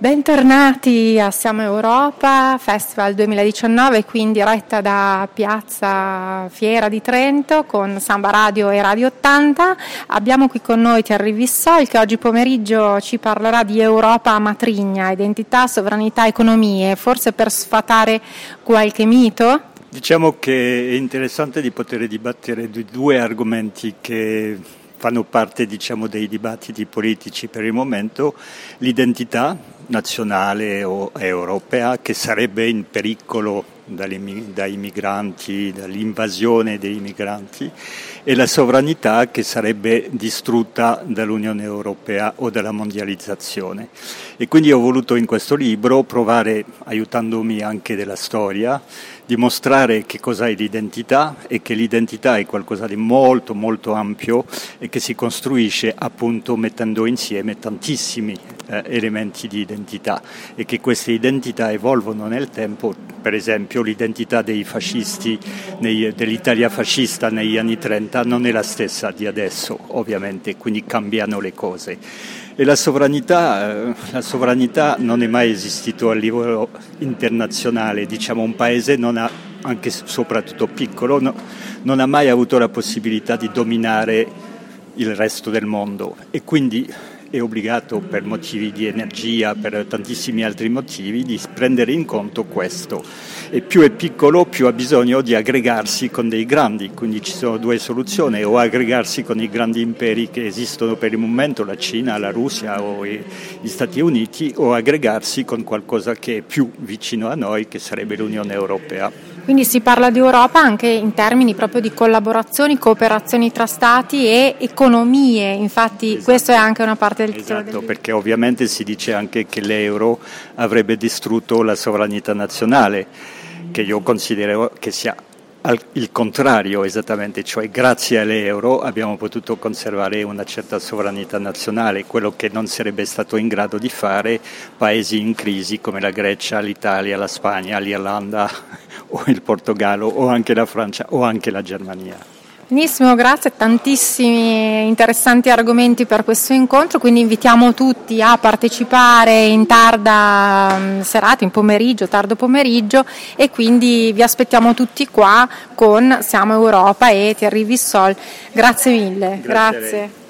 Bentornati a Siamo Europa, Festival 2019, qui in diretta da Piazza Fiera di Trento con Samba Radio e Radio 80. Abbiamo qui con noi Thierry Vissol che oggi pomeriggio ci parlerà di Europa matrigna, identità, sovranità, economie, forse per sfatare qualche mito? Diciamo che è interessante di poter dibattere di due argomenti che fanno parte diciamo, dei dibattiti politici per il momento, l'identità nazionale o europea che sarebbe in pericolo dai migranti, dall'invasione dei migranti e la sovranità che sarebbe distrutta dall'Unione Europea o dalla mondializzazione. E quindi ho voluto in questo libro provare, aiutandomi anche della storia, dimostrare che cos'è l'identità e che l'identità è qualcosa di molto molto ampio e che si costruisce appunto mettendo insieme tantissimi eh, elementi di identità e che queste identità evolvono nel tempo, per esempio l'identità dei fascisti, nei, dell'Italia fascista negli anni 30 non è la stessa di adesso ovviamente, quindi cambiano le cose. E la sovranità, eh, la sovranità non è mai esistito a livello internazionale, diciamo un paese non anche soprattutto piccolo, no, non ha mai avuto la possibilità di dominare il resto del mondo. E quindi è obbligato per motivi di energia, per tantissimi altri motivi, di prendere in conto questo. E più è piccolo, più ha bisogno di aggregarsi con dei grandi, quindi ci sono due soluzioni, o aggregarsi con i grandi imperi che esistono per il momento, la Cina, la Russia o gli Stati Uniti, o aggregarsi con qualcosa che è più vicino a noi, che sarebbe l'Unione Europea. Quindi si parla di Europa anche in termini proprio di collaborazioni, cooperazioni tra stati e economie, infatti esatto. questo è anche una parte del. Esatto, del... perché ovviamente si dice anche che l'euro avrebbe distrutto la sovranità nazionale, che io considero che sia il contrario esattamente, cioè grazie all'euro abbiamo potuto conservare una certa sovranità nazionale, quello che non sarebbe stato in grado di fare paesi in crisi come la Grecia, l'Italia, la Spagna, l'Irlanda o il Portogallo o anche la Francia o anche la Germania. Benissimo, grazie, tantissimi interessanti argomenti per questo incontro, quindi invitiamo tutti a partecipare in tarda mm, serata, in pomeriggio, tardo pomeriggio e quindi vi aspettiamo tutti qua con Siamo Europa e Thierry Vissol. Grazie mille. Grazie. grazie.